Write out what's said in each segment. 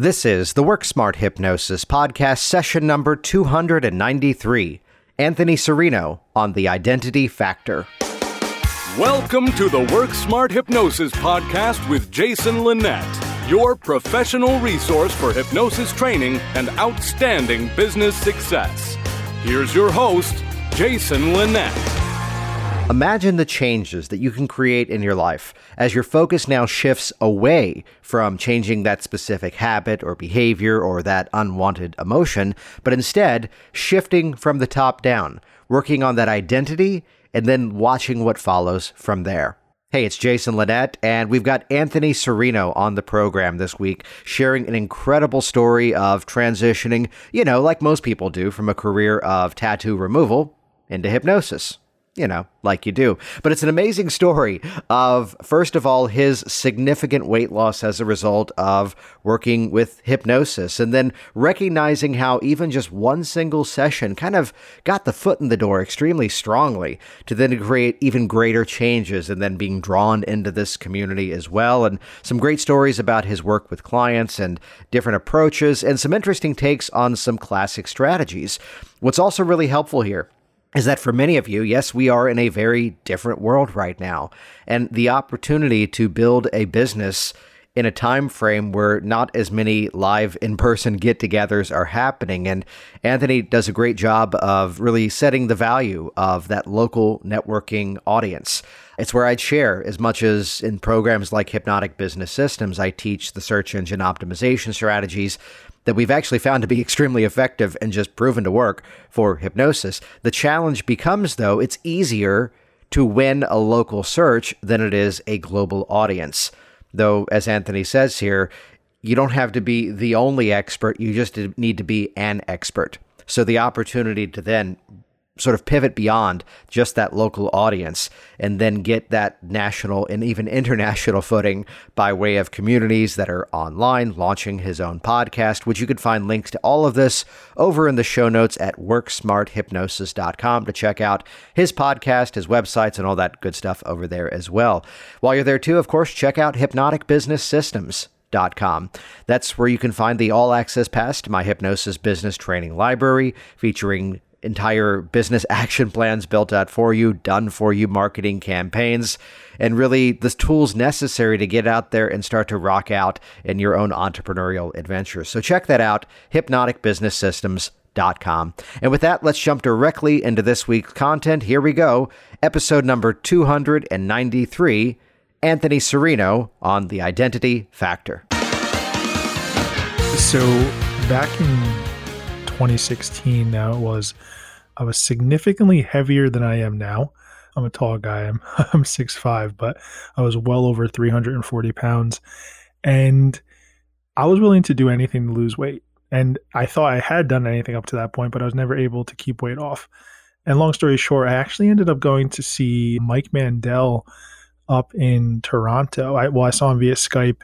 This is the Work Smart Hypnosis podcast, session number 293. Anthony Serino on the identity factor. Welcome to the Work Smart Hypnosis podcast with Jason Linett, your professional resource for hypnosis training and outstanding business success. Here's your host, Jason Linett. Imagine the changes that you can create in your life as your focus now shifts away from changing that specific habit or behavior or that unwanted emotion, but instead shifting from the top down, working on that identity, and then watching what follows from there. Hey, it's Jason Linett, and we've got Anthony Serino on the program this week, sharing an incredible story of transitioning, you know, like most people do, from a career of tattoo removal into hypnosis you know, like you do. But it's an amazing story of, first of all, his significant weight loss as a result of working with hypnosis, and then recognizing how even just one single session kind of got the foot in the door extremely strongly to then create even greater changes and then being drawn into this community as well. And some great stories about his work with clients and different approaches, and some interesting takes on some classic strategies. What's also really helpful here is that for many of you, yes, we are in a very different world right now. And the opportunity to build a business in a time frame where not as many live in-person get-togethers are happening and Anthony does a great job of really setting the value of that local networking audience. It's where I'd share as much as in programs like Hypnotic Business Systems I teach the search engine optimization strategies that we've actually found to be extremely effective and just proven to work for hypnosis. The challenge becomes, though, it's easier to win a local search than it is a global audience. Though, as Anthony says here, you don't have to be the only expert, you just need to be an expert. So the opportunity to then sort of pivot beyond just that local audience and then get that national and even international footing by way of communities that are online, launching his own podcast, which you can find links to all of this over in the show notes at worksmarthypnosis.com to check out his podcast, his websites, and all that good stuff over there as well. While you're there too, of course, check out Hypnotic Business Systems. Com. That's where you can find the all access pass to my hypnosis business training library featuring entire business action plans built out for you, done for you, marketing campaigns, and really the tools necessary to get out there and start to rock out in your own entrepreneurial adventures. So check that out, hypnoticbusinesssystems.com. And with that, let's jump directly into this week's content. Here we go. Episode number 293 Anthony Serino on the identity factor. So, back in 2016 now it was I was significantly heavier than I am now. I'm a tall guy. I'm I'm 6'5, but I was well over 340 pounds. And I was willing to do anything to lose weight. And I thought I had done anything up to that point, but I was never able to keep weight off. And long story short, I actually ended up going to see Mike Mandel up in Toronto. I, well, I saw him via Skype,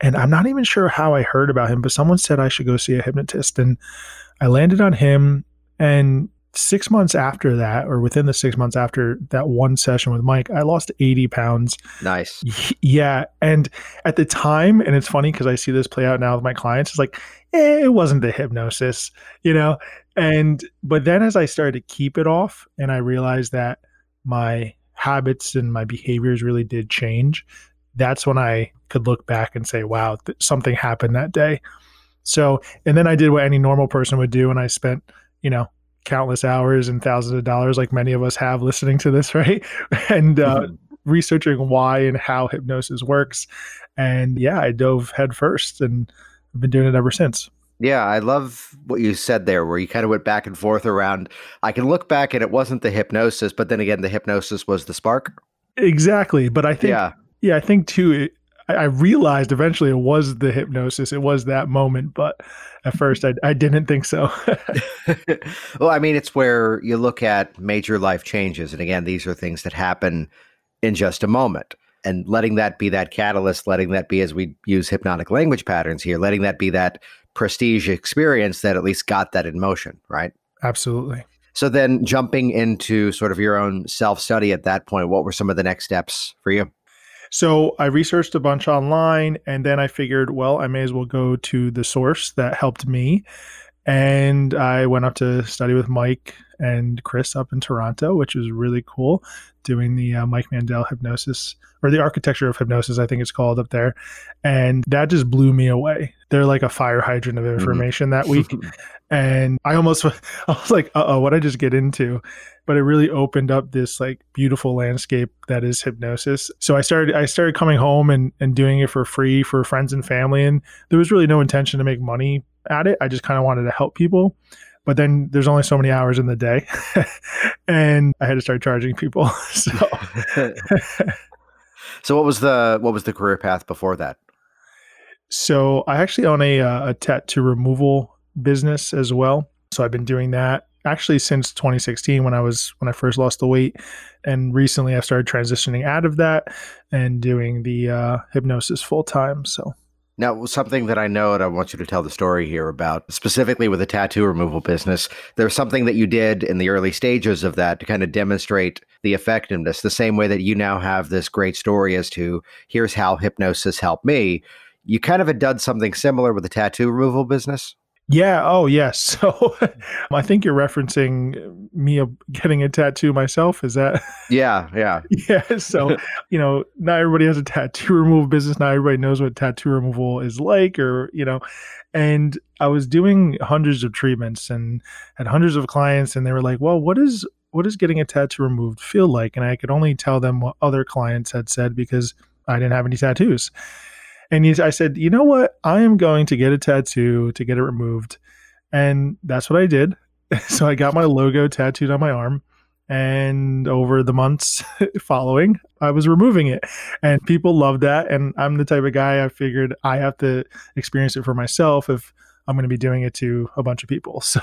and I'm not even sure how I heard about him, but someone said I should go see a hypnotist. And I landed on him. And six months after that, or within the six months after that one session with Mike, I lost 80 pounds. Nice. Yeah. And at the time, and it's funny because I see this play out now with my clients, it's like, eh, it wasn't the hypnosis, you know? And, but then as I started to keep it off and I realized that my habits and my behaviors really did change, that's when I could look back and say, wow, th- something happened that day. So, and then I did what any normal person would do, and I spent, you know, countless hours and thousands of dollars, like many of us have listening to this, right? And uh, mm-hmm. researching why and how hypnosis works. And yeah, I dove headfirst, and I've been doing it ever since. Yeah, I love what you said there, where you kind of went back and forth around. I can look back and it wasn't the hypnosis, but then again, the hypnosis was the spark. Exactly. But I think, yeah, yeah I think too, it, I, I realized eventually it was the hypnosis. It was that moment, but at first I, I didn't think so. well, I mean, it's where you look at major life changes. And again, these are things that happen in just a moment. And letting that be that catalyst, letting that be, as we use hypnotic language patterns here, letting that be that prestige experience that at least got that in motion, right? Absolutely. So then jumping into sort of your own self study at that point, what were some of the next steps for you? So I researched a bunch online and then I figured, well, I may as well go to the source that helped me. And I went up to study with Mike and Chris up in Toronto, which was really cool, doing the uh, Mike Mandel hypnosis or the architecture of hypnosis, I think it's called up there. And that just blew me away. They're like a fire hydrant of mm-hmm. information mm-hmm. that week. and I almost, I was like, uh oh, what I just get into? But it really opened up this like beautiful landscape that is hypnosis. So I started, I started coming home and, and doing it for free for friends and family. And there was really no intention to make money at it. I just kind of wanted to help people but then there's only so many hours in the day and i had to start charging people so. So what was the what was the career path before that? So i actually own a, uh, a tattoo removal business as well. So i've been doing that actually since 2016 when i was when i first lost the weight. And recently i started transitioning out of that and doing the uh, hypnosis full time so now, something that I know and I want you to tell the story here about, specifically with the tattoo removal business, there's something that you did in the early stages of that to kind of demonstrate the effectiveness, the same way that you now have this great story as to here's how hypnosis helped me. You kind of had done something similar with the tattoo removal business. Yeah. Oh, yes. So I think you're referencing me getting a tattoo myself. Is that? Yeah. Yeah. yeah. So, you know, not everybody has a tattoo removal business. Not everybody knows what tattoo removal is like, or, you know, and I was doing hundreds of treatments and had hundreds of clients, and they were like, well, what is, what is getting a tattoo removed feel like? And I could only tell them what other clients had said because I didn't have any tattoos. And he, I said, you know what? I am going to get a tattoo to get it removed. And that's what I did. so I got my logo tattooed on my arm. And over the months following, I was removing it. And people loved that. And I'm the type of guy I figured I have to experience it for myself if I'm going to be doing it to a bunch of people. So.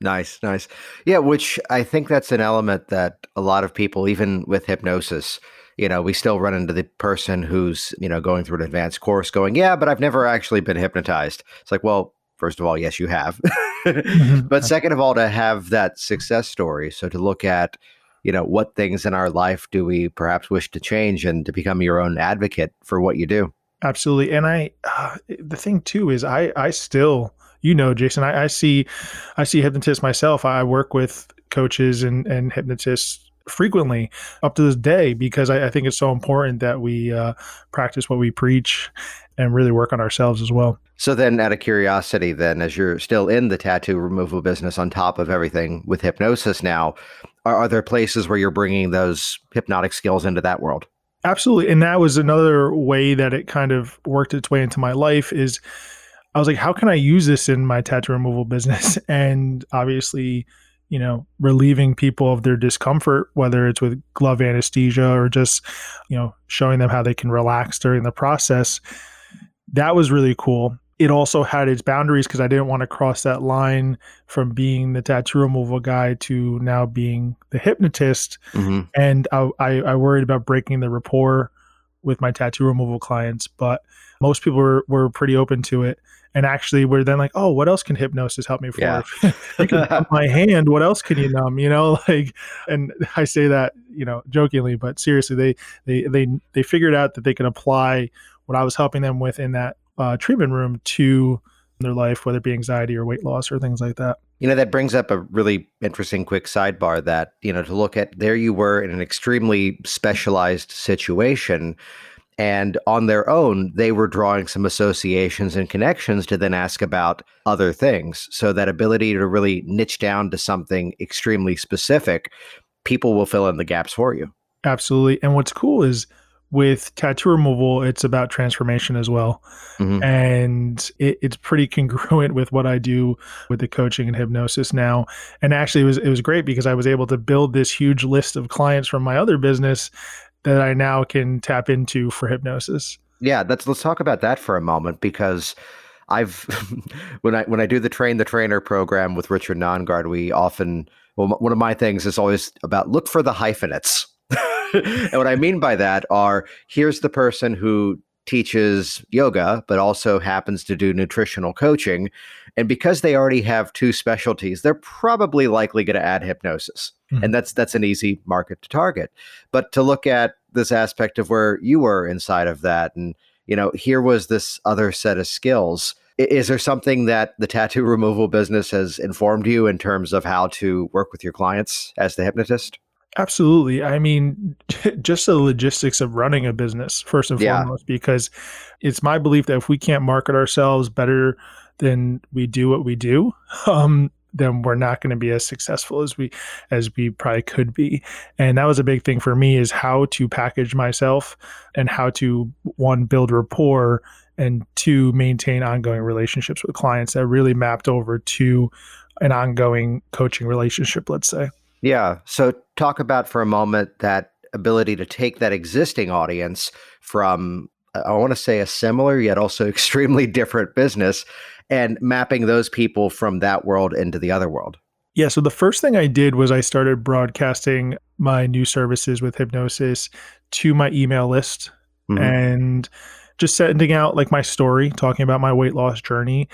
Nice, nice. Yeah, which I think that's an element that a lot of people, even with hypnosis, you know, we still run into the person who's, you know, going through an advanced course going, yeah, but I've never actually been hypnotized. It's like, well, first of all, yes, you have. Mm-hmm. but second of all, to have that success story. So to look at, you know, what things in our life do we perhaps wish to change and to become your own advocate for what you do. Absolutely. And I, uh, the thing too is I, I still, you know, Jason, I, I see, I see hypnotists myself. I work with coaches and, and hypnotists frequently up to this day because I, I think it's so important that we uh, practice what we preach and really work on ourselves as well. So then, out of curiosity, then as you're still in the tattoo removal business, on top of everything with hypnosis now, are, are there places where you're bringing those hypnotic skills into that world? Absolutely, and that was another way that it kind of worked its way into my life. Is I was like, how can I use this in my tattoo removal business? And obviously, you know, relieving people of their discomfort, whether it's with glove anesthesia or just, you know, showing them how they can relax during the process. That was really cool. It also had its boundaries because I didn't want to cross that line from being the tattoo removal guy to now being the hypnotist. Mm-hmm. And I, I, I worried about breaking the rapport with my tattoo removal clients, but most people were, were pretty open to it and actually we're then like oh what else can hypnosis help me for? Yeah. you can numb my hand what else can you numb you know? Like and i say that you know jokingly but seriously they they they they figured out that they could apply what i was helping them with in that uh, treatment room to their life whether it be anxiety or weight loss or things like that. You know that brings up a really interesting quick sidebar that you know to look at there you were in an extremely specialized situation and on their own, they were drawing some associations and connections to then ask about other things. So that ability to really niche down to something extremely specific, people will fill in the gaps for you. Absolutely. And what's cool is with tattoo removal, it's about transformation as well. Mm-hmm. And it, it's pretty congruent with what I do with the coaching and hypnosis now. And actually it was it was great because I was able to build this huge list of clients from my other business that I now can tap into for hypnosis. Yeah, let's let's talk about that for a moment because I've when I when I do the train the trainer program with Richard Nongard, we often well one of my things is always about look for the hyphenates. and what I mean by that are here's the person who teaches yoga, but also happens to do nutritional coaching. And because they already have two specialties, they're probably likely going to add hypnosis. Mm-hmm. And that's that's an easy market to target. But to look at this aspect of where you were inside of that and you know, here was this other set of skills. Is there something that the tattoo removal business has informed you in terms of how to work with your clients as the hypnotist? Absolutely. I mean, just the logistics of running a business, first and yeah. foremost, because it's my belief that if we can't market ourselves better than we do what we do, um, then we're not going to be as successful as we as we probably could be and that was a big thing for me is how to package myself and how to one build rapport and two maintain ongoing relationships with clients that really mapped over to an ongoing coaching relationship let's say yeah. So talk about for a moment that ability to take that existing audience from I want to say a similar yet also extremely different business and mapping those people from that world into the other world. Yeah, so the first thing I did was I started broadcasting my new services with hypnosis to my email list mm-hmm. and just sending out like my story, talking about my weight loss journey.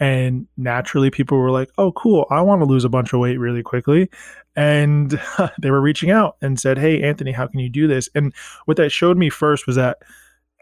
And naturally, people were like, oh, cool, I want to lose a bunch of weight really quickly and they were reaching out and said, "Hey, Anthony, how can you do this?" And what that showed me first was that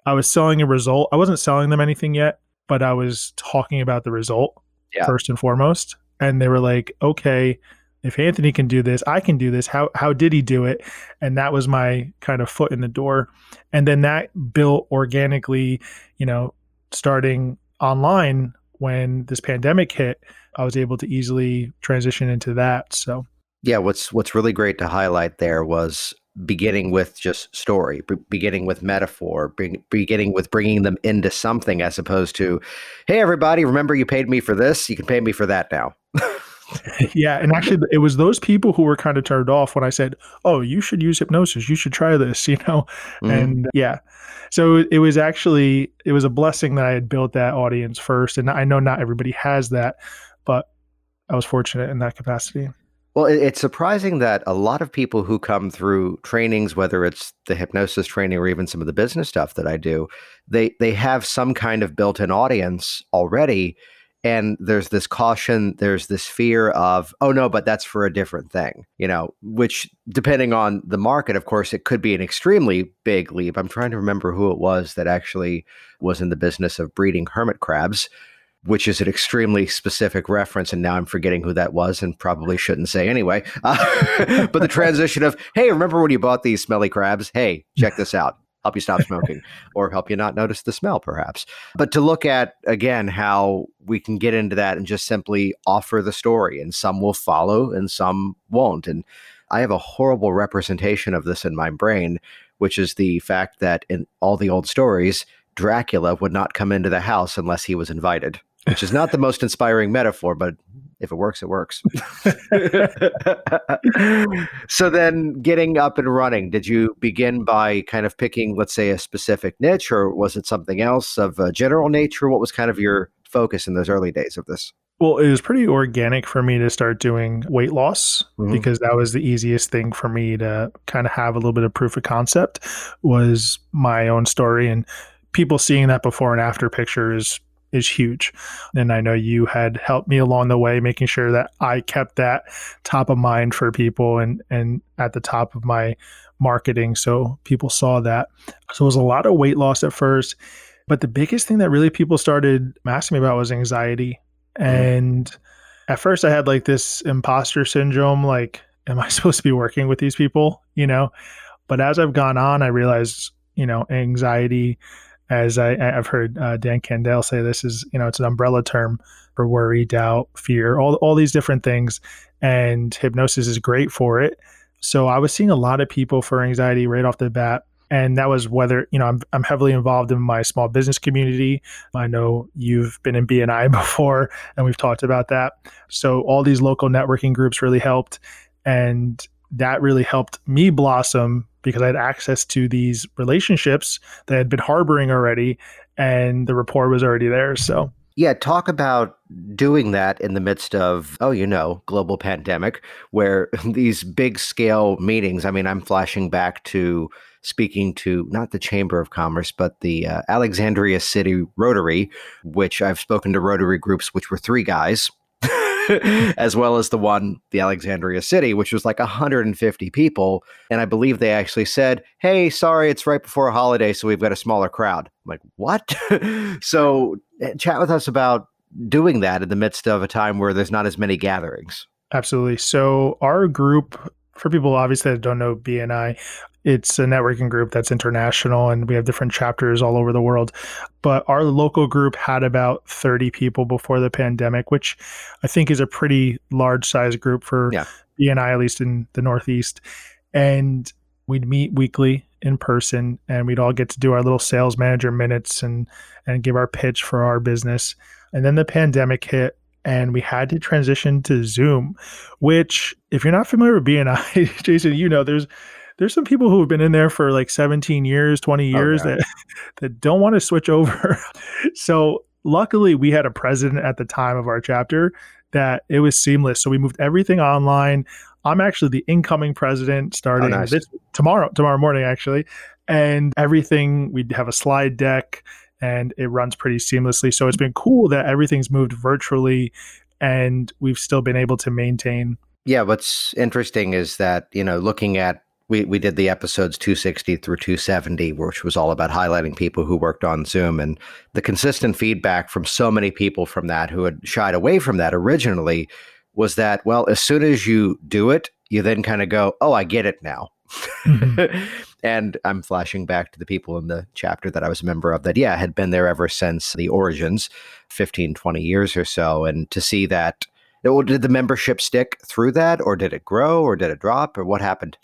I was selling a result. I wasn't selling them anything yet, but I was talking about the result yeah. first and foremost. And they were like, "Okay, if Anthony can do this, I can do this. How how did he do it?" And that was my kind of foot in the door. And then that built organically, you know, starting online when this pandemic hit, I was able to easily transition into that. So yeah, what's what's really great to highlight there was beginning with just story, beginning with metaphor, beginning with bringing them into something as opposed to, hey, everybody, remember you paid me for this? You can pay me for that now. yeah. And actually, it was those people who were kind of turned off when I said, oh, you should use hypnosis. You should try this, you know? Mm-hmm. And yeah. So it was actually, it was a blessing that I had built that audience first. And I know not everybody has that, but I was fortunate in that capacity. Well, it's surprising that a lot of people who come through trainings, whether it's the hypnosis training or even some of the business stuff that I do, they they have some kind of built-in audience already, and there's this caution, there's this fear of, oh no, but that's for a different thing, you know. Which, depending on the market, of course, it could be an extremely big leap. I'm trying to remember who it was that actually was in the business of breeding hermit crabs which is an extremely specific reference. And now I'm forgetting who that was and probably shouldn't say anyway. Uh, but the transition of, hey, remember when you bought these smelly crabs? Hey, check this out. Help you stop smoking or help you not notice the smell, perhaps. But to look at, again, how we can get into that and just simply offer the story, and some will follow and some won't. And I have a horrible representation of this in my brain, which is the fact that in all the old stories, Dracula would not come into the house unless he was invited which is not the most inspiring metaphor, but if it works, it works. so then getting up and running, did you begin by kind of picking, let's say, a specific niche, or was it something else of a general nature? What was kind of your focus in those early days of this? Well, it was pretty organic for me to start doing weight loss mm-hmm. because that was the easiest thing for me to kind of have a little bit of proof of concept was my own story and people seeing that before and after pictures is huge. And I know you had helped me along the way, making sure that I kept that top of mind for people and, and at the top of my marketing. So people saw that. So it was a lot of weight loss at first. But the biggest thing that really people started asking me about was anxiety. Mm-hmm. And at first I had like this imposter syndrome, like, am I supposed to be working with these people? You know? But as I've gone on, I realized, you know, anxiety as I, have heard uh, Dan Candell say, this is you know it's an umbrella term for worry, doubt, fear, all all these different things, and hypnosis is great for it. So I was seeing a lot of people for anxiety right off the bat. And that was whether, you know, I'm, I'm heavily involved in my small business community. I know you've been in BNI before and we've talked about that. So all these local networking groups really helped. And that really helped me blossom because I had access to these relationships that I had been harboring already and the rapport was already there. So, yeah, talk about doing that in the midst of, oh, you know, global pandemic, where these big scale meetings, I mean, I'm flashing back to speaking to not the Chamber of Commerce, but the uh, Alexandria City Rotary, which I've spoken to Rotary groups, which were three guys. as well as the one, the Alexandria City, which was like 150 people. And I believe they actually said, Hey, sorry, it's right before a holiday, so we've got a smaller crowd. I'm like, what? so eh, chat with us about doing that in the midst of a time where there's not as many gatherings. Absolutely. So our group, for people obviously that don't know BNI, it's a networking group that's international and we have different chapters all over the world. But our local group had about 30 people before the pandemic, which I think is a pretty large size group for yeah. BNI, at least in the Northeast. And we'd meet weekly in person and we'd all get to do our little sales manager minutes and and give our pitch for our business. And then the pandemic hit and we had to transition to Zoom, which if you're not familiar with BNI, Jason, you know there's there's some people who have been in there for like 17 years, 20 years oh, that that don't want to switch over. so luckily we had a president at the time of our chapter that it was seamless. So we moved everything online. I'm actually the incoming president oh, starting oh, nice. this tomorrow, tomorrow morning actually. And everything we have a slide deck and it runs pretty seamlessly. So it's been cool that everything's moved virtually and we've still been able to maintain. Yeah, what's interesting is that, you know, looking at we, we did the episodes 260 through 270, which was all about highlighting people who worked on Zoom. And the consistent feedback from so many people from that who had shied away from that originally was that, well, as soon as you do it, you then kind of go, oh, I get it now. Mm-hmm. and I'm flashing back to the people in the chapter that I was a member of that, yeah, had been there ever since the origins, 15, 20 years or so. And to see that, did the membership stick through that, or did it grow, or did it drop, or what happened?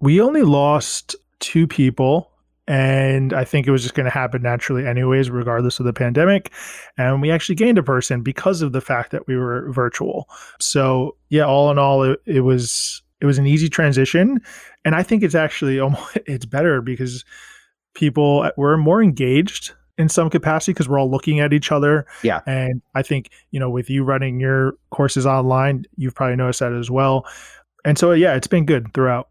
We only lost two people and I think it was just going to happen naturally, anyways, regardless of the pandemic. And we actually gained a person because of the fact that we were virtual. So yeah, all in all, it, it was it was an easy transition, and I think it's actually almost it's better because people were more engaged in some capacity because we're all looking at each other. Yeah, and I think you know with you running your courses online, you've probably noticed that as well. And so yeah, it's been good throughout.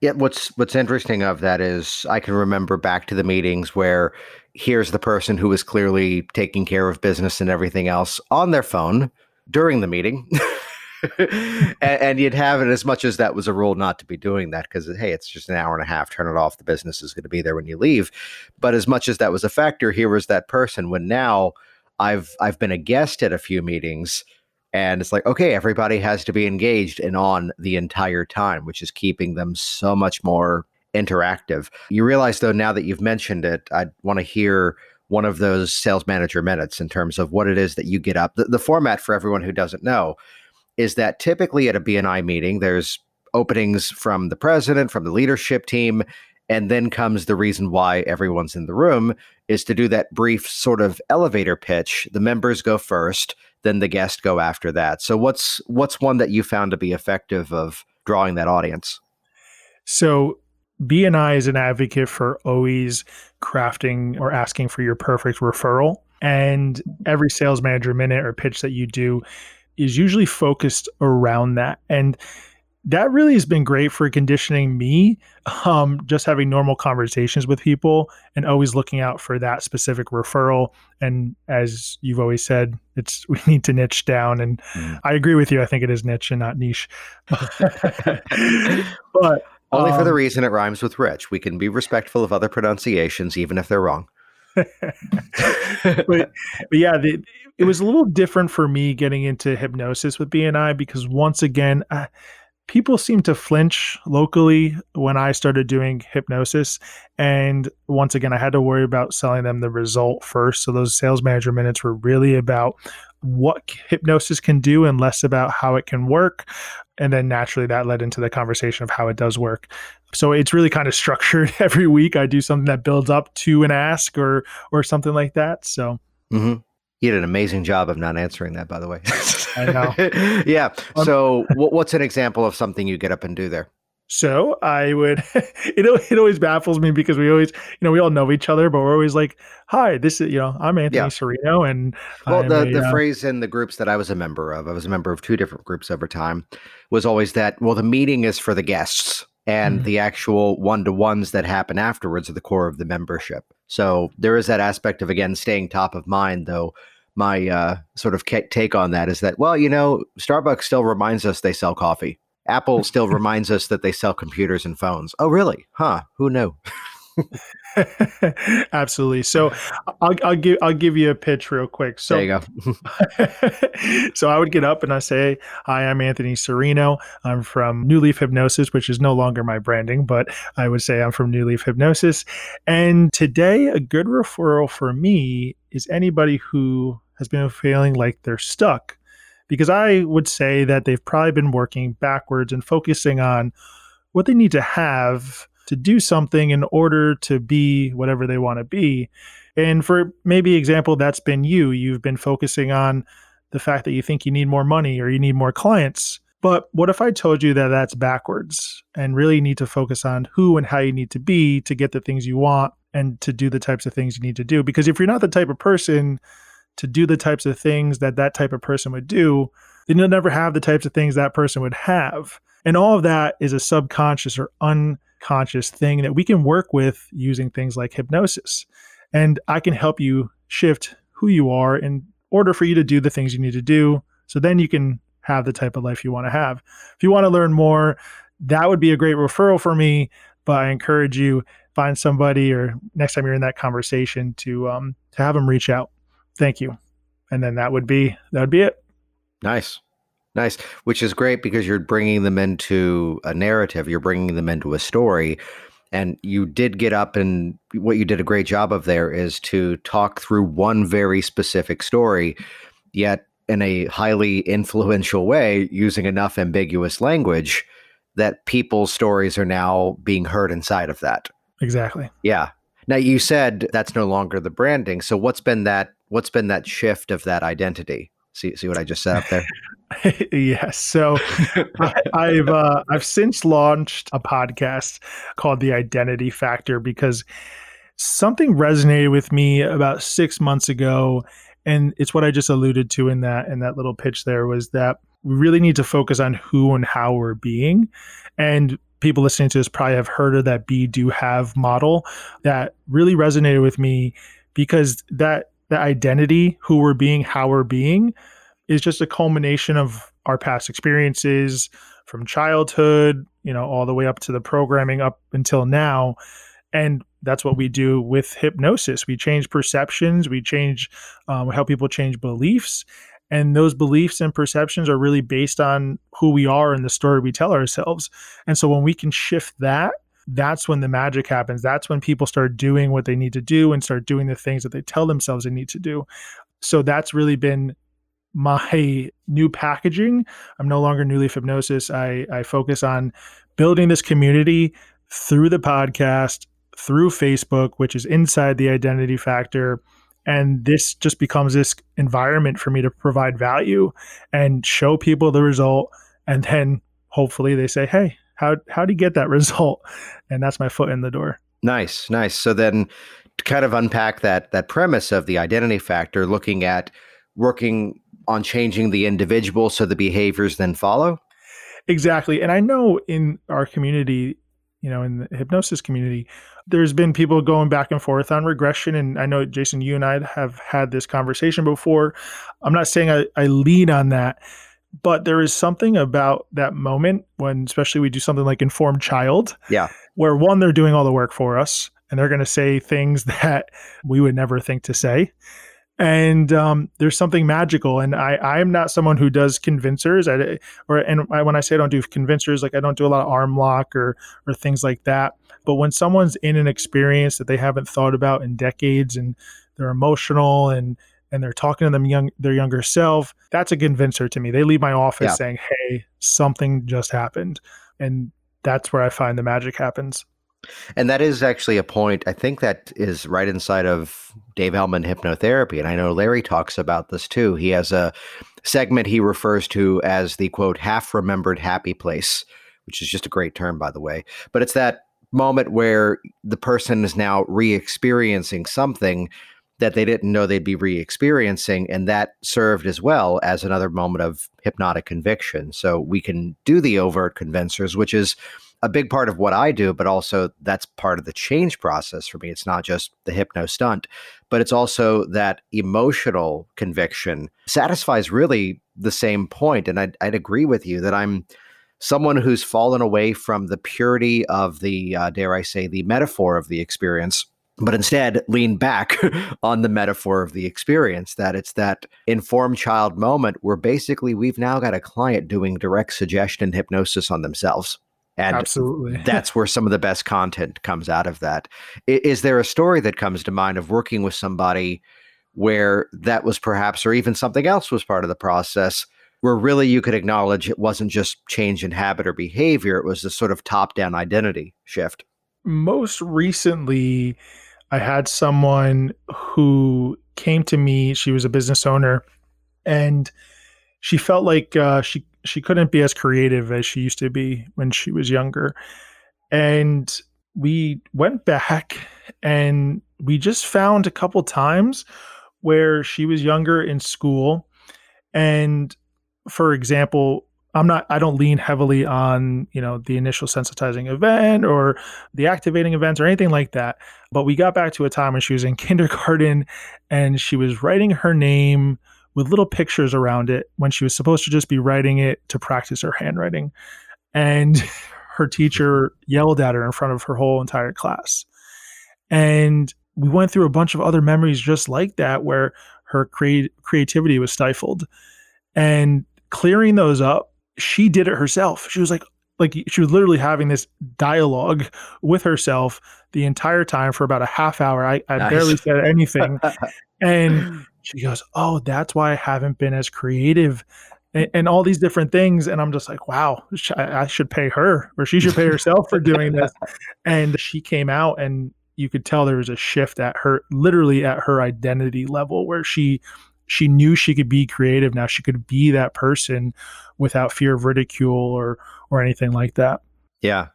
Yeah, what's what's interesting of that is I can remember back to the meetings where here's the person who was clearly taking care of business and everything else on their phone during the meeting. and, and, you'd have it as much as that was a rule not to be doing that because hey it's just an hour and a half turn it off the business is going to be there when you leave but as much as that was a factor here was that person when now i've i've been a guest at a few meetings and it's like, okay, everybody has to be engaged and on the entire time, which is keeping them so much more interactive. You realize, though, now that you've mentioned it, I want to hear one of those sales manager minutes in terms of what it is that you get up. The, the format for everyone who doesn't know is that typically at a BNI meeting, there's openings from the president, from the leadership team, and then comes the reason why everyone's in the room is to do that brief sort of elevator pitch. The members go first then the guest go after that. So what's what's one that you found to be effective of drawing that audience? So BNI is an advocate for always crafting or asking for your perfect referral. And every sales manager minute or pitch that you do is usually focused around that. And that really has been great for conditioning me um, just having normal conversations with people and always looking out for that specific referral. And as you've always said it's we need to niche down. And mm. i agree with you. I think it is niche and not niche. But only um, for the um, reason it rhymes with rich. We can be respectful of other pronunciations even if they're wrong. But, but, yeah the, it was a little different for me getting into hypnosis with bni because once again uh, people seem to flinch locally when I started doing hypnosis. And once again, I had to worry about selling them the result first. So those sales manager minutes were really about what hypnosis can do and less about how it can work. And then naturally that led into the conversation of how it does work. So it's really kind of structured every week. I do something that builds up to an ask or or something like that. So mm-hmm. You did an amazing job of not answering that, by the way. I know. yeah. Um, so, what's an example of something you get up and do there? So I would, it, it always baffles me because we always, you know, we all know each other, but we're always like, hi, this is, you know, I'm Anthony yeah. Serino. And well, the, a, the uh, phrase in the groups that I was a member of, I was a member of two different groups over time, was always that, well, the meeting is for the guests and mm. the actual one to ones that happen afterwards are the core of the membership. So there is that aspect of again staying top of mind, though. My uh, sort of take on that is that, well, you know, Starbucks still reminds us they sell coffee. Apple still reminds us that they sell computers and phones. Oh, really? Huh? Who knew? Absolutely. So I'll, I'll, give I'll give you a pitch real quick. So there you go. so I would get up and I say, "Hi, I'm Anthony Serino. I'm from New Leaf Hypnosis, which is no longer my branding, but I would say I'm from New Leaf Hypnosis. And today, a good referral for me is anybody who has been feeling like they're stuck, because I would say that they've probably been working backwards and focusing on what they need to have." To do something in order to be whatever they want to be. And for maybe example, that's been you. You've been focusing on the fact that you think you need more money or you need more clients. But what if I told you that that's backwards and really need to focus on who and how you need to be to get the things you want and to do the types of things you need to do? Because if you're not the type of person to do the types of things that that type of person would do, then you'll never have the types of things that person would have. And all of that is a subconscious or unconscious thing that we can work with using things like hypnosis. And I can help you shift who you are in order for you to do the things you need to do. So then you can have the type of life you want to have. If you want to learn more, that would be a great referral for me. But I encourage you find somebody or next time you're in that conversation to um, to have them reach out. Thank you. And then that would be that would be it. Nice. Nice, which is great because you're bringing them into a narrative, you're bringing them into a story. And you did get up, and what you did a great job of there is to talk through one very specific story, yet in a highly influential way, using enough ambiguous language that people's stories are now being heard inside of that. Exactly. Yeah. Now you said that's no longer the branding. So what's been that what's been that shift of that identity? See, see what I just set up there. yes. So I, have uh, I've since launched a podcast called The Identity Factor because something resonated with me about six months ago, and it's what I just alluded to in that in that little pitch. There was that we really need to focus on who and how we're being, and people listening to this probably have heard of that be do have model that really resonated with me because that the identity, who we're being, how we're being, is just a culmination of our past experiences from childhood, you know, all the way up to the programming up until now. And that's what we do with hypnosis. We change perceptions, we change, um, we help people change beliefs. And those beliefs and perceptions are really based on who we are and the story we tell ourselves. And so when we can shift that, that's when the magic happens. That's when people start doing what they need to do and start doing the things that they tell themselves they need to do. So that's really been my new packaging. I'm no longer New Leaf Hypnosis. I, I focus on building this community through the podcast, through Facebook, which is inside the identity factor. And this just becomes this environment for me to provide value and show people the result. And then hopefully they say, hey, how how do you get that result? And that's my foot in the door. Nice, nice. So then to kind of unpack that that premise of the identity factor, looking at working on changing the individual so the behaviors then follow. Exactly. And I know in our community, you know, in the hypnosis community, there's been people going back and forth on regression. And I know, Jason, you and I have had this conversation before. I'm not saying I, I lean on that, but there is something about that moment when especially we do something like informed child yeah. where one they're doing all the work for us and they're going to say things that we would never think to say. And um, there's something magical and i i'm not someone who does convincers. I, or and I, when i say i don't do convincers like i don't do a lot of arm lock or or things like that. But when someone's in an experience that they haven't thought about in decades and they're emotional and and they're talking to them young their younger self, that's a convincer to me. They leave my office yeah. saying, "Hey, something just happened," and that's where I find the magic happens. And that is actually a point I think that is right inside of Dave Elman hypnotherapy. And I know Larry talks about this too. He has a segment he refers to as the quote, half remembered happy place, which is just a great term, by the way. But it's that moment where the person is now re experiencing something that they didn't know they'd be re experiencing. And that served as well as another moment of hypnotic conviction. So we can do the overt convincers, which is a big part of what I do, but also that's part of the change process for me. It's not just the hypno stunt, but it's also that emotional conviction satisfies really the same point. And I'd, I'd agree with you that I'm someone who's fallen away from the purity of the, uh, dare I say, the metaphor of the experience but instead lean back on the metaphor of the experience that it's that informed child moment where basically we've now got a client doing direct suggestion and hypnosis on themselves. And absolutely. that's where some of the best content comes out of that. Is there a story that comes to mind of working with somebody where that was perhaps or even something else was part of the process where really you could acknowledge it wasn't just change in habit or behavior it was a sort of top down identity shift? Most recently I had someone who came to me. She was a business owner, and she felt like uh, she she couldn't be as creative as she used to be when she was younger. And we went back and we just found a couple times where she was younger in school. And for example, I'm not I don't lean heavily on, you know, the initial sensitizing event or the activating events or anything like that. But we got back to a time when she was in kindergarten and she was writing her name with little pictures around it when she was supposed to just be writing it to practice her handwriting. And her teacher yelled at her in front of her whole entire class. And we went through a bunch of other memories just like that where her create creativity was stifled. And clearing those up she did it herself. She was like, like she was literally having this dialogue with herself the entire time for about a half hour. I, I nice. barely said anything. and she goes, Oh, that's why I haven't been as creative and, and all these different things. And I'm just like, wow, I, I should pay her or she should pay herself for doing this. And she came out and you could tell there was a shift at her, literally at her identity level where she she knew she could be creative. Now she could be that person without fear of ridicule or or anything like that. Yeah.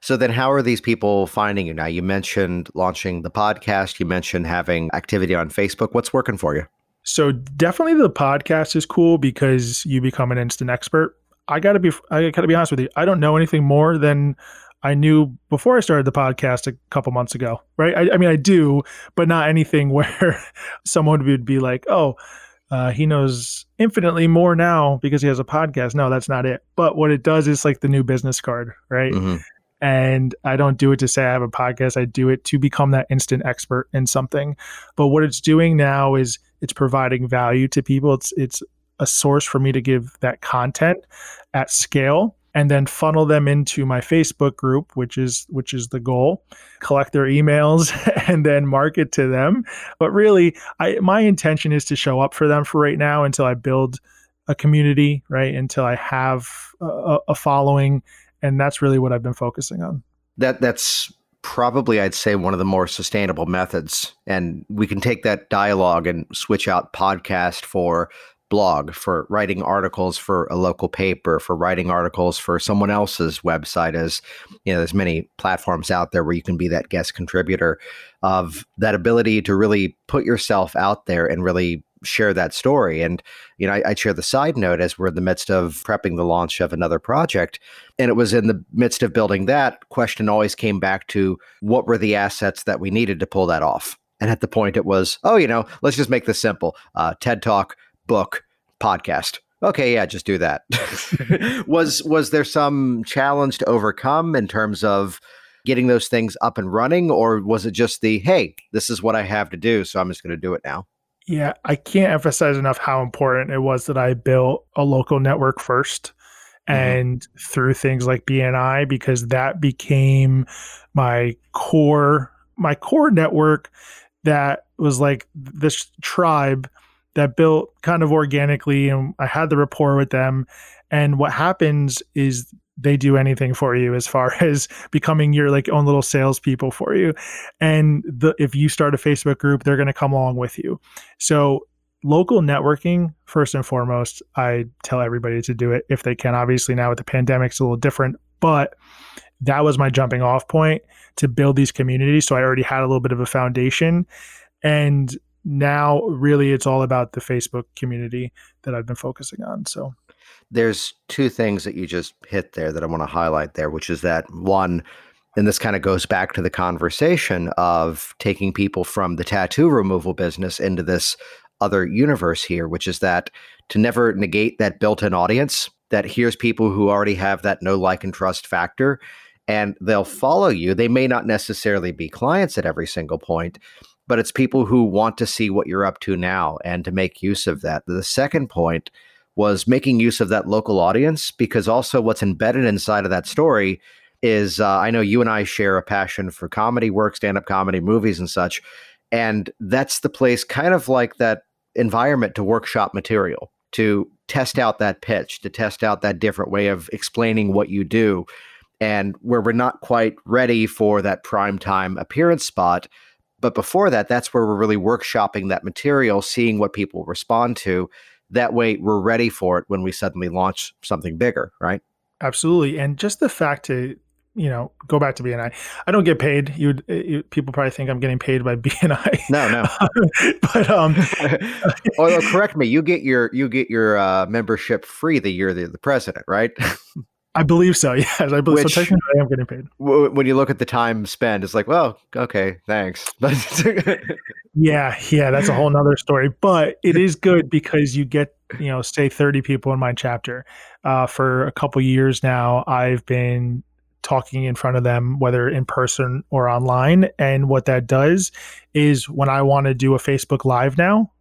So then how are these people finding you? Now you mentioned launching the podcast. You mentioned having activity on facebook. What's working for you? So definitely the podcast is cool because you become an instant expert. I gotta be i gotta be honest with you. I don't know anything more than I knew before I started the podcast a couple months ago, right? I, I mean, I do, but not anything where someone would be like, oh, uh, he knows infinitely more now because he has a podcast. No, that's not it. But what it does is like the new business card, right? Mm-hmm. And I don't do it to say I have a podcast. I do it to become that instant expert in something. But what it's doing now is it's providing value to people. It's it's a source for me to give that content at scale and then funnel them into my Facebook group, which is which is the goal. Collect their emails and then market to them. But really, I my intention is to show up for them for right now until I build a community, right? Until I have a, a following, and that's really what I've been focusing on. That that's probably I'd say one of the more sustainable methods. And we can take that dialogue and switch out podcast for blog, for writing articles for a local paper, for writing articles for someone else's website. As you know, there's many platforms out there where you can be that guest contributor of that ability to really put yourself out there and really share that story. And, you know, I, I share the side note as we're in the midst of prepping the launch of another project. And it was in the midst of building that, question always came back to what were the assets that we needed to pull that off? And at the point it was, oh, you know, let's just make this simple. Uh, TED Talk, book, podcast. Okay, yeah, just do that. was was there some challenge to overcome in terms of getting those things up and running or was it just the hey, this is what I have to do, so I'm just going to do it now? Yeah, I can't emphasize enough how important it was that I built a local network first mm-hmm. and through things like BNI because that became my core my core network that was like this tribe that built kind of organically and I had the rapport with them. And what happens is they do anything for you as far as becoming your like own little salespeople for you. And the, if you start a Facebook group, they're going to come along with you. So local networking first and foremost, I tell everybody to do it if they can. Obviously now with the pandemic, it's a little different, but that was my jumping off point to build these communities. So I already had a little bit of a foundation. And now really it's all about the Facebook community that I've been focusing on. So There's two things that you just hit there that I want to highlight there, which is that one, and this kind of goes back to the conversation of taking people from the tattoo removal business into this other universe here, which is that to never negate that built in audience, that hears people who already have that no like and trust factor and they'll follow you. They may not necessarily be clients at every single point, but it's people who want to see what you're up to now and to make use of that. The second point was making use of that local audience because also what's embedded inside of that story is uh, I know you and I share a passion for comedy work, stand up comedy, movies, and such. And that's the place, kind of like that environment to workshop material, to test out that pitch, to test out that different way of explaining what you do. And where we're not quite ready for that prime time appearance spot. But before that, that's where we're really workshopping that material, seeing what people respond to. That way, we're ready for it when we suddenly launch something bigger, right? Absolutely. And just the fact to you know, go back to BNI. I don't get paid. You'd, you people probably think I'm getting paid by BNI. No, no. but um, oh, correct me. You get your you get your uh, membership free the year the the president, right? I believe so. Yes, I believe Which, so. Technically, I am getting paid. W- when you look at the time spent, it's like, well, okay, thanks. yeah, yeah, that's a whole nother story. But it is good because you get, you know, say 30 people in my chapter. Uh, for a couple years now, I've been talking in front of them, whether in person or online. And what that does is when I want to do a Facebook Live now,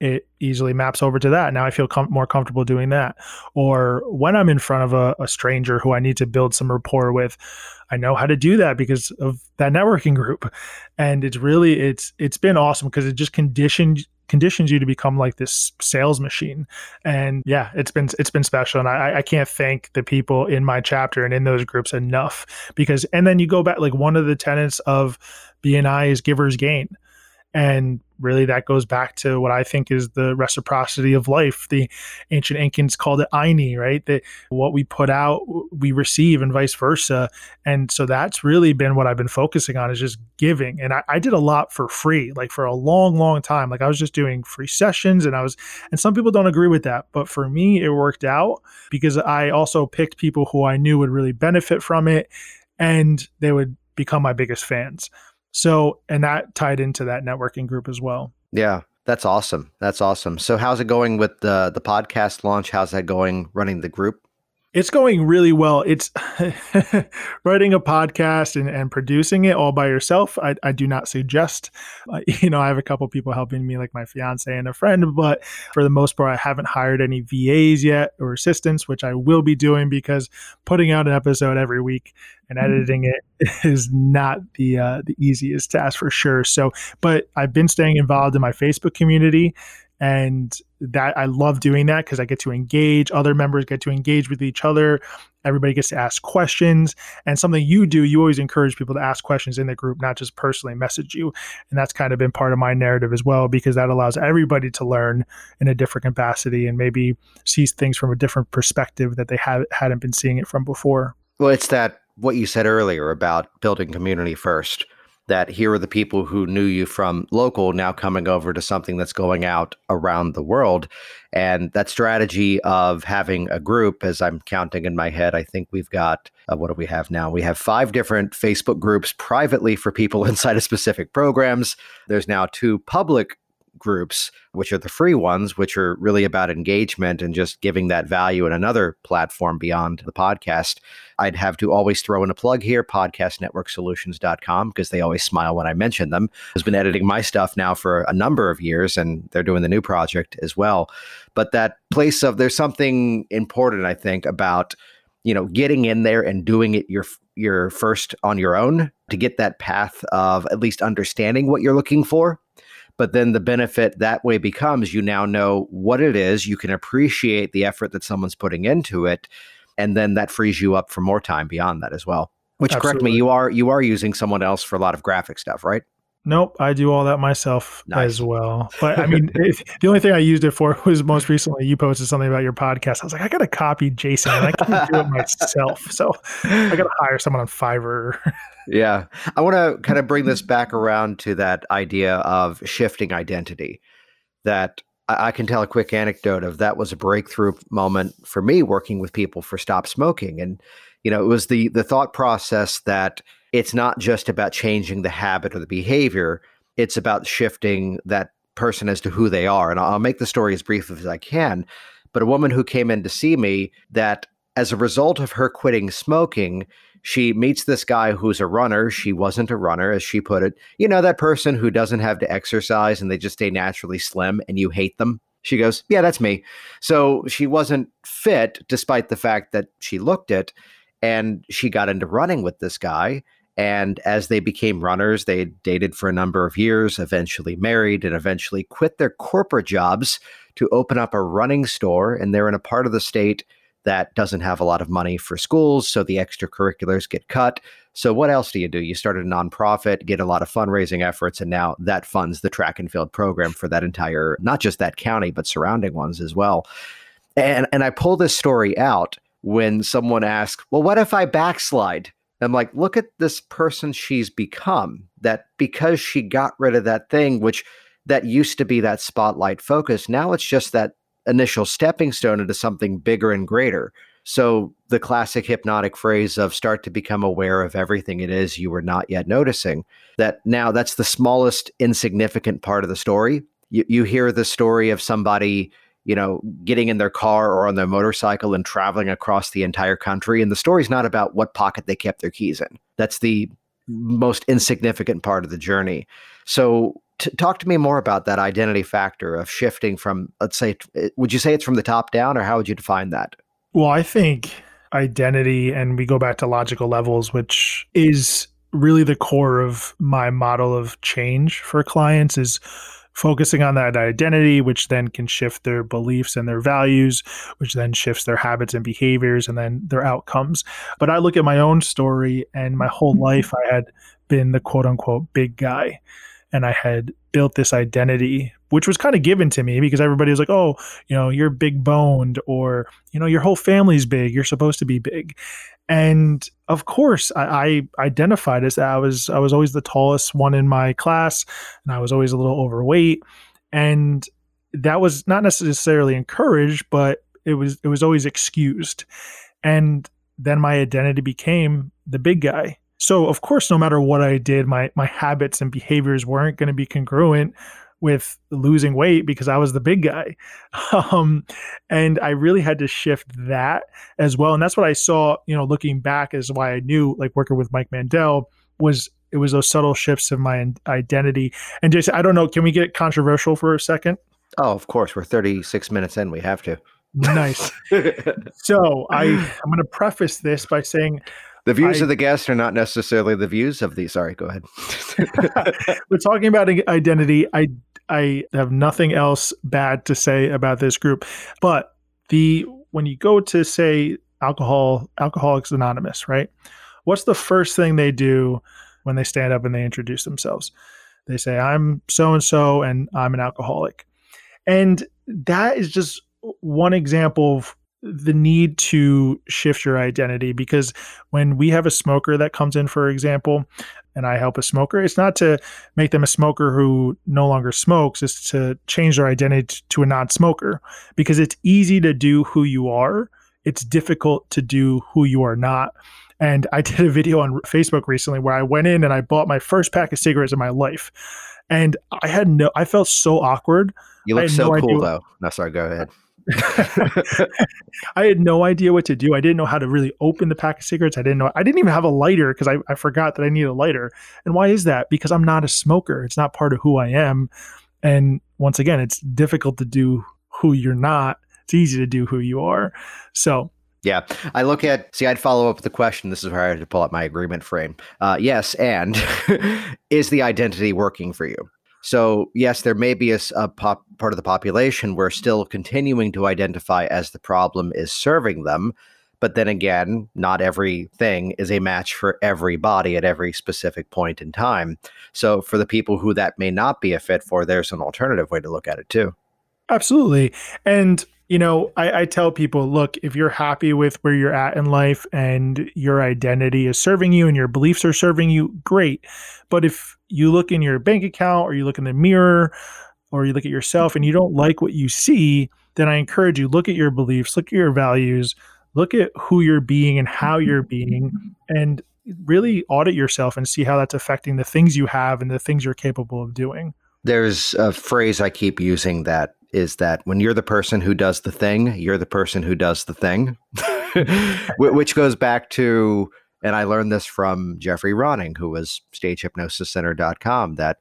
it easily maps over to that. Now I feel com- more comfortable doing that. Or when I'm in front of a, a, stranger who I need to build some rapport with, I know how to do that because of that networking group. And it's really it's it's been awesome because it just conditioned conditions you to become like this sales machine and yeah it's been it's been special and I, I can't thank the people in my chapter and in those groups enough because and then you go back like one of the tenets of BNI is givers gain and really that goes back to what I think is the reciprocity of life. The ancient Incans called it Ayni, right? That what we put out, we receive and vice versa. And so that's really been what I've been focusing on is just giving. And I, I did a lot for free, like for a long, long time. Like I was just doing free sessions and I was, and some people don't agree with that. But for me, it worked out because I also picked people who I knew would really benefit from it and they would become my biggest fans. So, and that tied into that networking group as well. Yeah, that's awesome. That's awesome. So, how's it going with the the podcast launch? How's that going running the group? It's going really well. It's writing a podcast and, and producing it all by yourself. I, I do not suggest. Uh, you know, I have a couple people helping me, like my fiance and a friend, but for the most part, I haven't hired any VAs yet or assistants, which I will be doing because putting out an episode every week and mm-hmm. editing it is not the uh, the easiest task for sure. So, but I've been staying involved in my Facebook community and that I love doing that because I get to engage other members get to engage with each other everybody gets to ask questions and something you do you always encourage people to ask questions in the group not just personally message you and that's kind of been part of my narrative as well because that allows everybody to learn in a different capacity and maybe sees things from a different perspective that they hadn't been seeing it from before. Well it's that what you said earlier about building community first that here are the people who knew you from local now coming over to something that's going out around the world. And that strategy of having a group, as I'm counting in my head, I think we've got, uh, what do we have now? We have five different Facebook groups privately for people inside of specific programs. There's now two public groups, which are the free ones, which are really about engagement and just giving that value in another platform beyond the podcast. I'd have to always throw in a plug here, podcastnetworksolutions.com, because they always smile when I mention them. Has been editing my stuff now for a number of years, and they're doing the new project as well. But that place of there's something important, I think, about you know getting in there and doing it your your first on your own to get that path of at least understanding what you're looking for but then the benefit that way becomes you now know what it is, you can appreciate the effort that someone's putting into it, and then that frees you up for more time beyond that as well. Which Absolutely. correct me, you are you are using someone else for a lot of graphic stuff, right? Nope, I do all that myself nice. as well. But I mean, if, the only thing I used it for was most recently you posted something about your podcast. I was like, I got to copy Jason, and I can't do it myself, so I got to hire someone on Fiverr. yeah, I want to kind of bring this back around to that idea of shifting identity. That I, I can tell a quick anecdote of that was a breakthrough moment for me working with people for stop smoking. And, you know, it was the the thought process that it's not just about changing the habit or the behavior, it's about shifting that person as to who they are. And I'll make the story as brief as I can. But a woman who came in to see me that as a result of her quitting smoking, she meets this guy who's a runner. She wasn't a runner, as she put it. You know, that person who doesn't have to exercise and they just stay naturally slim and you hate them. She goes, Yeah, that's me. So she wasn't fit despite the fact that she looked it. And she got into running with this guy. And as they became runners, they dated for a number of years, eventually married, and eventually quit their corporate jobs to open up a running store. And they're in a part of the state that doesn't have a lot of money for schools, so the extracurriculars get cut. So what else do you do? You started a nonprofit, get a lot of fundraising efforts, and now that funds the track and field program for that entire, not just that county, but surrounding ones as well. And and I pull this story out when someone asks, "Well, what if I backslide?" I'm like, "Look at this person she's become. That because she got rid of that thing, which that used to be that spotlight focus, now it's just that initial stepping stone into something bigger and greater. So the classic hypnotic phrase of start to become aware of everything it is you were not yet noticing. That now that's the smallest insignificant part of the story. You, you hear the story of somebody, you know, getting in their car or on their motorcycle and traveling across the entire country. And the story's not about what pocket they kept their keys in. That's the most insignificant part of the journey. So T- talk to me more about that identity factor of shifting from, let's say, eh, would you say it's from the top down, or how would you define that? Well, I think identity, and we go back to logical levels, which is really the core of my model of change for clients, is focusing on that identity, which then can shift their beliefs and their values, which then shifts their habits and behaviors and then their outcomes. But I look at my own story, and my whole mm-hmm. life I had been the quote unquote big guy and I had built this identity, which was kind of given to me because everybody was like, oh, you know, you're big boned or, you know, your whole family's big. You're supposed to be big. And of course, I, I identified as that. I was I was always the tallest one in my class, and I was always a little overweight. And that was not necessarily encouraged, but it was it was always excused. And then my identity became the big guy so of course, no matter what I did, my my habits and behaviors weren't going to be congruent with losing weight because I was the big guy. Um, and I really had to shift that as well. And that's what I saw, you know, looking back is why I knew like working with Mike Mandel was it was those subtle shifts of my identity. And Jason, I don't know, can we get controversial for a second? Oh, of course. We're 36 minutes in. We have to. Nice. so I, I'm going to preface this by saying the views I, of the guest are not necessarily the views of the. Sorry, go ahead. we're talking about identity. I I have nothing else bad to say about this group, but the when you go to say alcohol Alcoholics Anonymous, right? What's the first thing they do when they stand up and they introduce themselves? They say, "I'm so and so, and I'm an alcoholic," and that is just one example of the need to shift your identity because when we have a smoker that comes in, for example, and I help a smoker, it's not to make them a smoker who no longer smokes, it's to change their identity to a non smoker because it's easy to do who you are. It's difficult to do who you are not. And I did a video on Facebook recently where I went in and I bought my first pack of cigarettes in my life. And I had no, I felt so awkward. You look so no cool, though. No, sorry, go ahead. I had no idea what to do. I didn't know how to really open the pack of cigarettes. I didn't know. I didn't even have a lighter because I, I forgot that I need a lighter. And why is that? Because I'm not a smoker. It's not part of who I am. And once again, it's difficult to do who you're not. It's easy to do who you are. So yeah, I look at. See, I'd follow up with the question. This is where I had to pull up my agreement frame. Uh, yes, and is the identity working for you? So, yes, there may be a, a pop, part of the population we're still continuing to identify as the problem is serving them. But then again, not everything is a match for everybody at every specific point in time. So, for the people who that may not be a fit for, there's an alternative way to look at it too. Absolutely. And you know, I, I, tell people, look, if you're happy with where you're at in life and your identity is serving you and your beliefs are serving you, great. But if you look in your bank account or you look in the mirror or you look at yourself and you don't like what you see, then I encourage you look at your beliefs, look at your values, look at who you're being and how mm-hmm. you're being, and really audit yourself and see how that's affecting the things you have and the things you're capable of doing. There's a phrase I keep using that is that when you're the person who does the thing, you're the person who does the thing, which goes back to, and I learned this from Jeffrey Ronning, who was stagehypnosiscenter.com, that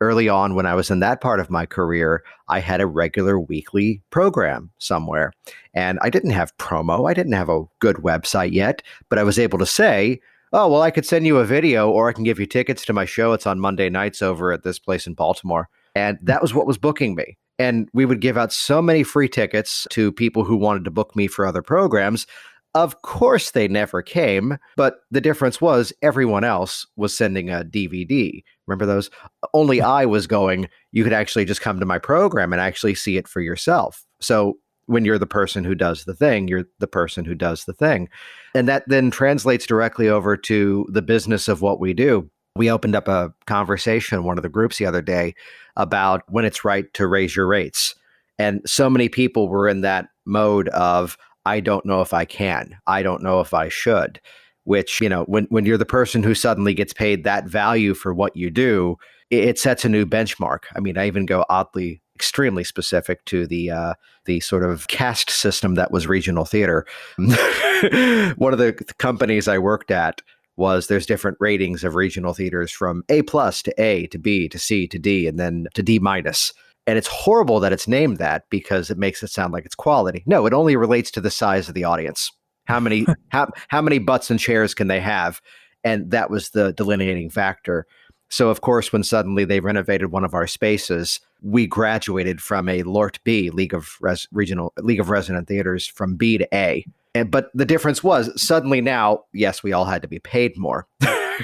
early on when I was in that part of my career, I had a regular weekly program somewhere. And I didn't have promo, I didn't have a good website yet, but I was able to say, oh, well, I could send you a video or I can give you tickets to my show. It's on Monday nights over at this place in Baltimore. And that was what was booking me. And we would give out so many free tickets to people who wanted to book me for other programs. Of course, they never came, but the difference was everyone else was sending a DVD. Remember those? Only I was going, you could actually just come to my program and actually see it for yourself. So when you're the person who does the thing, you're the person who does the thing. And that then translates directly over to the business of what we do. We opened up a conversation in one of the groups the other day about when it's right to raise your rates. And so many people were in that mode of, I don't know if I can, I don't know if I should, which, you know, when, when you're the person who suddenly gets paid that value for what you do, it, it sets a new benchmark. I mean, I even go oddly extremely specific to the uh, the sort of caste system that was regional theater. One of the companies I worked at was there's different ratings of regional theaters from A plus to A to B to C to D and then to D minus. And it's horrible that it's named that because it makes it sound like it's quality. No, it only relates to the size of the audience. How many how how many butts and chairs can they have? And that was the delineating factor. So, of course, when suddenly they renovated one of our spaces, we graduated from a LORT B, League of Res- Regional League of Resident Theaters, from B to A. And, but the difference was suddenly now, yes, we all had to be paid more.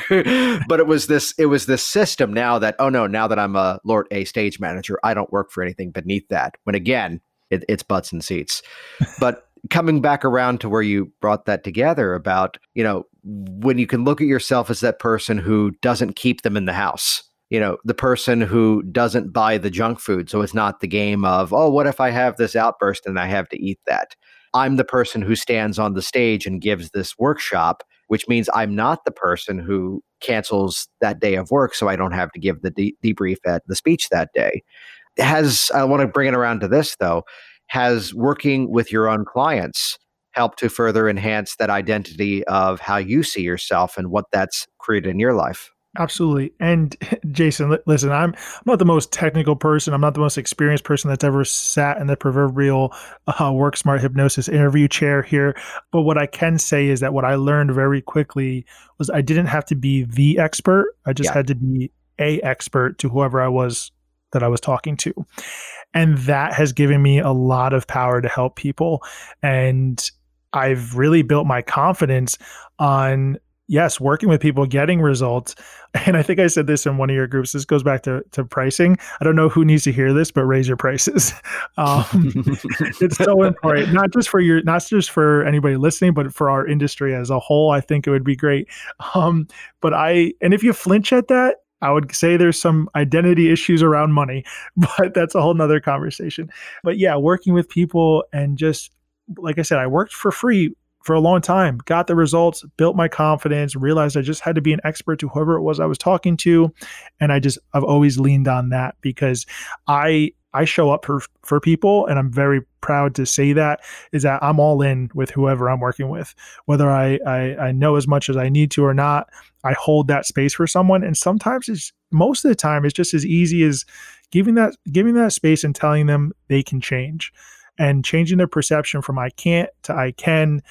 but it was this it was this system now that oh no now that i'm a LORT A stage manager i don't work for anything beneath that when again it, it's butts and seats but coming back around to where you brought that together about, you know, when you can look at yourself as that person who doesn't keep them in the house, you know, the person who doesn't buy the junk food. So it's not the game of, oh, what if I have this outburst and I have to eat that? I'm the person who stands on the stage and gives this workshop, which means I'm not the person who cancels that day of work so I don't have to give the de- debrief at the speech that day. Has I want to bring it around to this though has working with your own clients helped to further enhance that identity of how you see yourself and what that's created in your life? Absolutely. And Jason, listen, I'm, I'm not the most technical person. I'm not the most experienced person that's ever sat in the proverbial uh, work smart hypnosis interview chair here. But what I can say is that what I learned very quickly was I didn't have to be the expert. I just yeah. had to be a expert to whoever I was that I was talking to. And that has given me a lot of power to help people. And I've really built my confidence on yes, working with people, getting results. And I think I said this in one of your groups. This goes back to, to pricing. I don't know who needs to hear this, but raise your prices. Um, it's so important, not just for your, not just for anybody listening, but for our industry as a whole. I think it would be great. Um, but I, and if you flinch at that, I would say there's some identity issues around money, but that's a whole nother conversation. But yeah, working with people and just like I said, I worked for free for a long time, got the results, built my confidence, realized I just had to be an expert to whoever it was I was talking to. And I just, I've always leaned on that because I, I show up for, for people and I'm very proud to say that is that I'm all in with whoever I'm working with, whether I, I, I know as much as I need to or not. I hold that space for someone. And sometimes it's most of the time it's just as easy as giving that giving that space and telling them they can change. And changing their perception from I can't to I can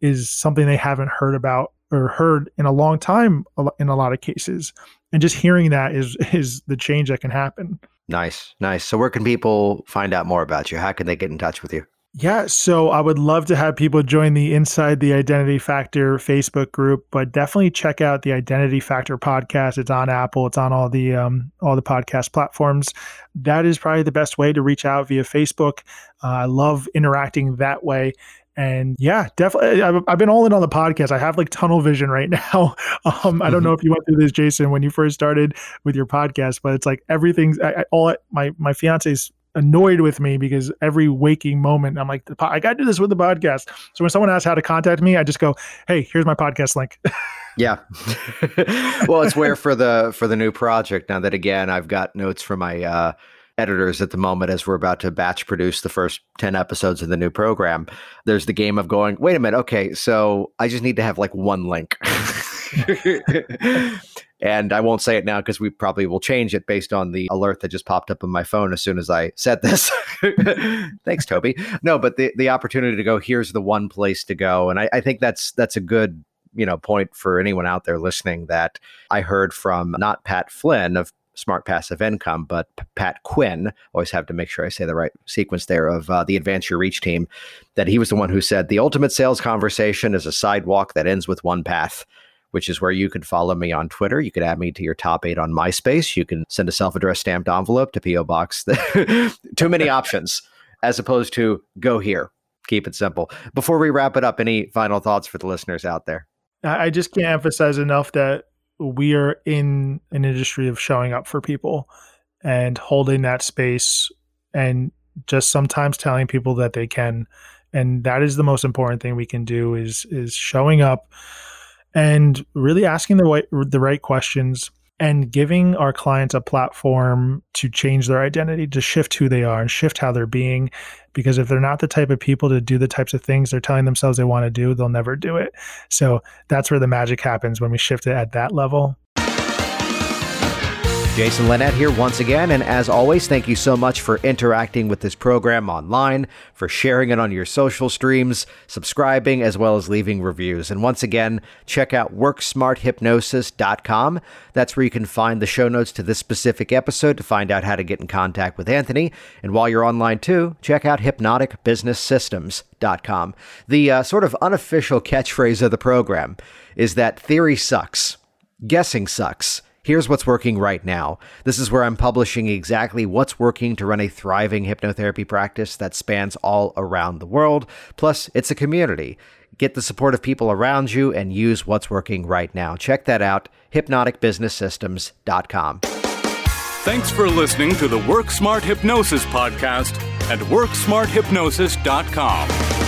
is something they haven't heard about or heard in a long time in a lot of cases. And just hearing that is is the change that can happen. Nice, nice. So where can people find out more about you? How can they get in touch with you? Yeah, so I would love to have people join the Inside the Identity Factor Facebook group, but definitely check out the Identity Factor podcast. It's on Apple, it's on all the um, all the podcast platforms. That is probably the best way to reach out via Facebook. Uh, I love interacting that way, And yeah, definitely. I've, I've been all in on the podcast. I have like tunnel vision right now. Um, I don't know if you went through this, Jason, when you first started with your podcast, but it's like everything's I, I, all my my fiance's annoyed with me because every waking moment I'm like, I got to do this with the podcast. So when someone asks how to contact me, I just go, "Hey, here's my podcast link." yeah. well, it's where for the for the new project. Now that again, I've got notes from my uh, editors at the moment as we're about to batch produce the first 10 episodes of the new program. There's the game of going, wait a minute, okay, so I just need to have like one link. and I won't say it now because we probably will change it based on the alert that just popped up on my phone as soon as I said this. Thanks, Toby. No, but the, the opportunity to go, here's the one place to go. And I, I think that's that's a good you know point for anyone out there listening that I heard from not Pat Flynn of Smart Passive Income, but Pat Quinn, always have to make sure I say the right sequence there of uh, the Advance Your Reach team, that he was the one who said the ultimate sales conversation is a sidewalk that ends with one path which is where you can follow me on Twitter. You can add me to your top eight on MySpace. You can send a self addressed stamped envelope to P.O. Box. Too many options as opposed to go here. Keep it simple. Before we wrap it up, any final thoughts for the listeners out there? I just can't emphasize enough that we are in an industry of showing up for people and holding that space and just sometimes telling people that they can. And that is the most important thing we can do is is showing up and really asking the right, the right questions and giving our clients a platform to change their identity, to shift who they are and shift how they're being. Because if they're not the type of people to do the types of things they're telling themselves they want to do, they'll never do it. So that's where the magic happens when we shift it at that level. Jason Linett here once again, and as always, thank you so much for interacting with this program online, for sharing it on your social streams, subscribing, as well as leaving reviews. And once again, check out worksmarthypnosis.com. That's where you can find the show notes to this specific episode to find out how to get in contact with Anthony. And while you're online too, check out hypnoticbusinesssystems.com. The uh, sort of unofficial catchphrase of the program is that theory sucks, guessing sucks Here's what's working right now. This is where I'm publishing exactly what's working to run a thriving hypnotherapy practice that spans all around the world. Plus, it's a community. Get the support of people around you and use what's working right now. Check that out, hypnoticbusinesssystems.com. Thanks for listening to the Work Smart Hypnosis podcast at WorkSmartHypnosis.com.